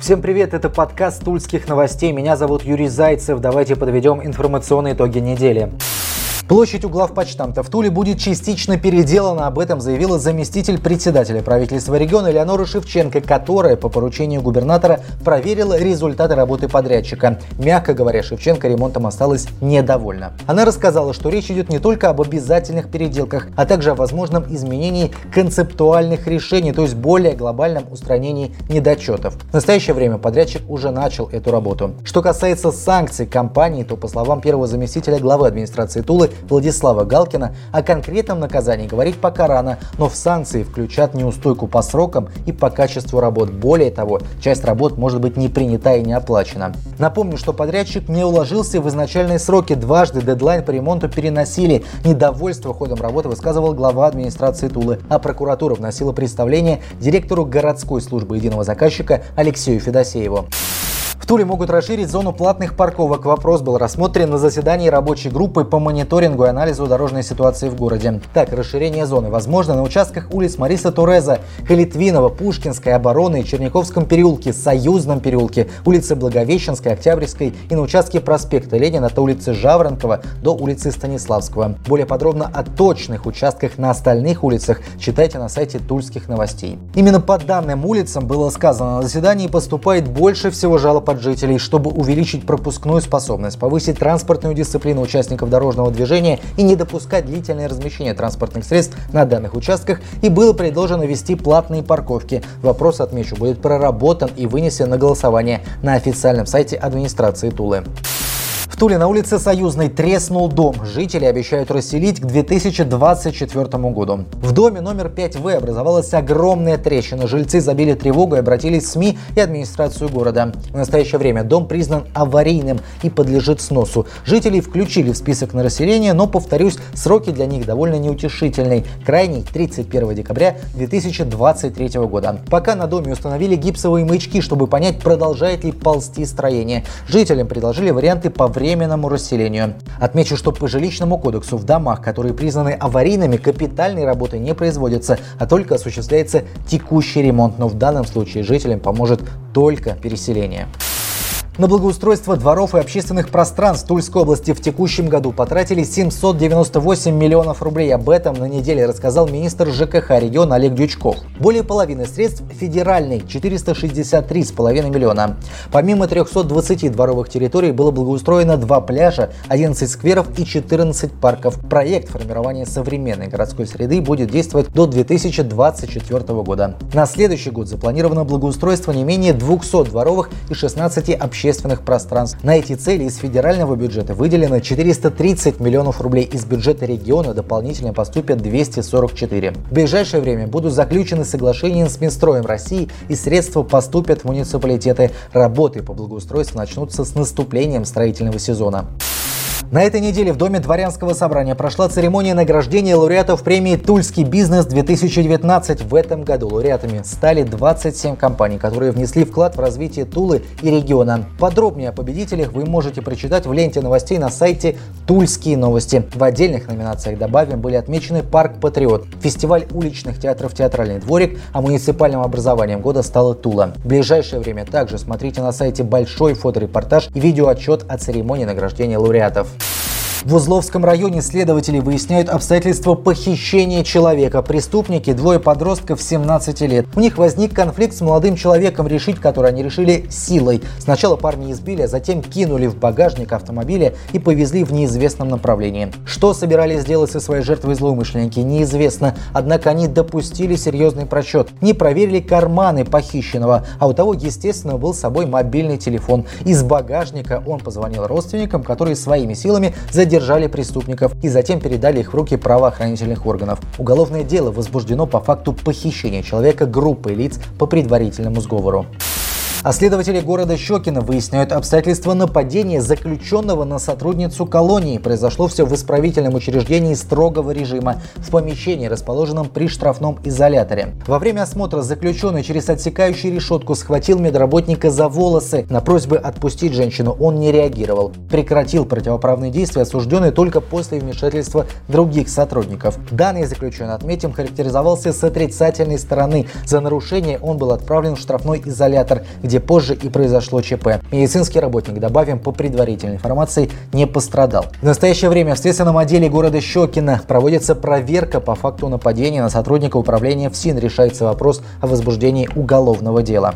Всем привет, это подкаст Тульских новостей. Меня зовут Юрий Зайцев. Давайте подведем информационные итоги недели. Площадь у главпочтамта в Туле будет частично переделана. Об этом заявила заместитель председателя правительства региона Леонора Шевченко, которая по поручению губернатора проверила результаты работы подрядчика. Мягко говоря, Шевченко ремонтом осталась недовольна. Она рассказала, что речь идет не только об обязательных переделках, а также о возможном изменении концептуальных решений, то есть более глобальном устранении недочетов. В настоящее время подрядчик уже начал эту работу. Что касается санкций компании, то по словам первого заместителя главы администрации Тулы Владислава Галкина, о конкретном наказании говорить пока рано, но в санкции включат неустойку по срокам и по качеству работ. Более того, часть работ может быть не принята и не оплачена. Напомню, что подрядчик не уложился в изначальные сроки. Дважды дедлайн по ремонту переносили. Недовольство ходом работы высказывал глава администрации Тулы, а прокуратура вносила представление директору городской службы единого заказчика Алексею Федосееву. Туле могут расширить зону платных парковок. Вопрос был рассмотрен на заседании рабочей группы по мониторингу и анализу дорожной ситуации в городе. Так, расширение зоны возможно на участках улиц Мариса Туреза, Халитвинова, Пушкинской, Обороны, Черняковском переулке, Союзном переулке, улице Благовещенской, Октябрьской и на участке проспекта Ленина от улицы Жаворонкова до улицы Станиславского. Более подробно о точных участках на остальных улицах читайте на сайте Тульских новостей. Именно по данным улицам было сказано на заседании поступает больше всего жалоб от от жителей, чтобы увеличить пропускную способность, повысить транспортную дисциплину участников дорожного движения и не допускать длительное размещение транспортных средств на данных участках, и было предложено ввести платные парковки. Вопрос, отмечу, будет проработан и вынесен на голосование на официальном сайте администрации Тулы. Туле на улице Союзной треснул дом. Жители обещают расселить к 2024 году. В доме номер 5В образовалась огромная трещина. Жильцы забили тревогу и обратились в СМИ и администрацию города. В настоящее время дом признан аварийным и подлежит сносу. Жителей включили в список на расселение, но, повторюсь, сроки для них довольно неутешительные. Крайний 31 декабря 2023 года. Пока на доме установили гипсовые маячки, чтобы понять, продолжает ли ползти строение. Жителям предложили варианты по времени временному расселению. Отмечу, что по жилищному кодексу в домах, которые признаны аварийными, капитальные работы не производятся, а только осуществляется текущий ремонт. Но в данном случае жителям поможет только переселение. На благоустройство дворов и общественных пространств Тульской области в текущем году потратили 798 миллионов рублей. Об этом на неделе рассказал министр ЖКХ региона Олег Дючков. Более половины средств федеральный – 463,5 миллиона. Помимо 320 дворовых территорий было благоустроено два пляжа, 11 скверов и 14 парков. Проект формирования современной городской среды будет действовать до 2024 года. На следующий год запланировано благоустройство не менее 200 дворовых и 16 общественных общественных пространств. На эти цели из федерального бюджета выделено 430 миллионов рублей, из бюджета региона дополнительно поступят 244. В ближайшее время будут заключены соглашения с Минстроем России и средства поступят в муниципалитеты. Работы по благоустройству начнутся с наступлением строительного сезона. На этой неделе в Доме дворянского собрания прошла церемония награждения лауреатов премии «Тульский бизнес-2019». В этом году лауреатами стали 27 компаний, которые внесли вклад в развитие Тулы и региона. Подробнее о победителях вы можете прочитать в ленте новостей на сайте «Тульские новости». В отдельных номинациях, добавим, были отмечены «Парк Патриот», фестиваль уличных театров «Театральный дворик», а муниципальным образованием года стала Тула. В ближайшее время также смотрите на сайте большой фоторепортаж и видеоотчет о церемонии награждения лауреатов. В Узловском районе следователи выясняют обстоятельства похищения человека. Преступники – двое подростков 17 лет. У них возник конфликт с молодым человеком, решить который они решили силой. Сначала парни избили, а затем кинули в багажник автомобиля и повезли в неизвестном направлении. Что собирались сделать со своей жертвой злоумышленники, неизвестно. Однако они допустили серьезный просчет. Не проверили карманы похищенного, а у того, естественно, был с собой мобильный телефон. Из багажника он позвонил родственникам, которые своими силами задержали задержали преступников и затем передали их в руки правоохранительных органов. Уголовное дело возбуждено по факту похищения человека группой лиц по предварительному сговору. А следователи города Щекино выясняют обстоятельства нападения заключенного на сотрудницу колонии. Произошло все в исправительном учреждении строгого режима в помещении, расположенном при штрафном изоляторе. Во время осмотра заключенный через отсекающую решетку схватил медработника за волосы. На просьбы отпустить женщину он не реагировал. Прекратил противоправные действия осужденный только после вмешательства других сотрудников. Данный заключенный, отметим, характеризовался с отрицательной стороны. За нарушение он был отправлен в штрафной изолятор, где позже и произошло ЧП. Медицинский работник, добавим, по предварительной информации, не пострадал. В настоящее время в следственном отделе города Щекино проводится проверка по факту нападения на сотрудника управления ФСИН. Решается вопрос о возбуждении уголовного дела.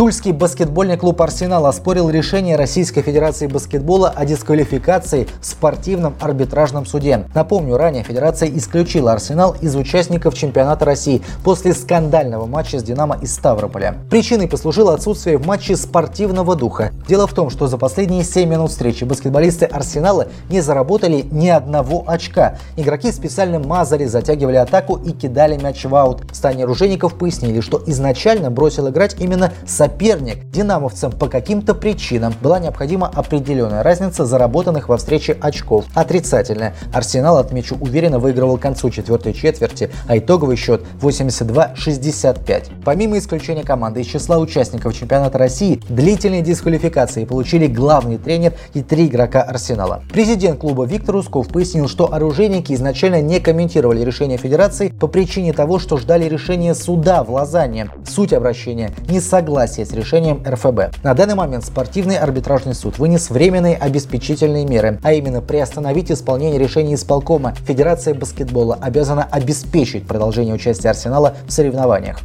Тульский баскетбольный клуб «Арсенал» оспорил решение Российской Федерации баскетбола о дисквалификации в спортивном арбитражном суде. Напомню, ранее Федерация исключила «Арсенал» из участников чемпионата России после скандального матча с «Динамо» из Ставрополя. Причиной послужило отсутствие в матче спортивного духа. Дело в том, что за последние 7 минут встречи баскетболисты «Арсенала» не заработали ни одного очка. Игроки специально мазали, затягивали атаку и кидали мяч в аут. Стане оружейников пояснили, что изначально бросил играть именно соперник соперник. Динамовцам по каким-то причинам была необходима определенная разница заработанных во встрече очков. Отрицательная. Арсенал, отмечу, уверенно выигрывал к концу четвертой четверти, а итоговый счет 82-65. Помимо исключения команды из числа участников чемпионата России, длительные дисквалификации получили главный тренер и три игрока Арсенала. Президент клуба Виктор Усков пояснил, что оружейники изначально не комментировали решение Федерации по причине того, что ждали решения суда в Лозанне. Суть обращения – несогласие согласие с решением РФБ. На данный момент спортивный арбитражный суд вынес временные обеспечительные меры, а именно приостановить исполнение решений исполкома. Федерация баскетбола обязана обеспечить продолжение участия Арсенала в соревнованиях.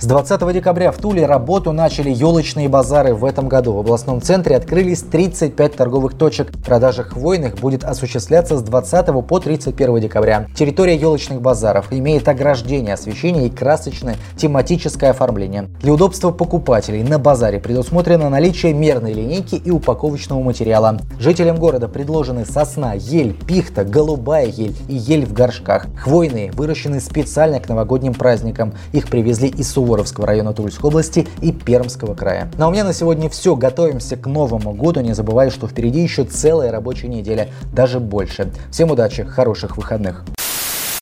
С 20 декабря в Туле работу начали елочные базары в этом году. В областном центре открылись 35 торговых точек. Продажа хвойных будет осуществляться с 20 по 31 декабря. Территория елочных базаров имеет ограждение, освещение и красочное тематическое оформление. Для удобства покупателей на базаре предусмотрено наличие мерной линейки и упаковочного материала. Жителям города предложены сосна, ель, пихта, голубая ель и ель в горшках. Хвойные выращены специально к новогодним праздникам. Их привезли из Суворова Суворовского района Тульской области и Пермского края. Ну а у меня на сегодня все. Готовимся к Новому году. Не забывай, что впереди еще целая рабочая неделя, даже больше. Всем удачи, хороших выходных.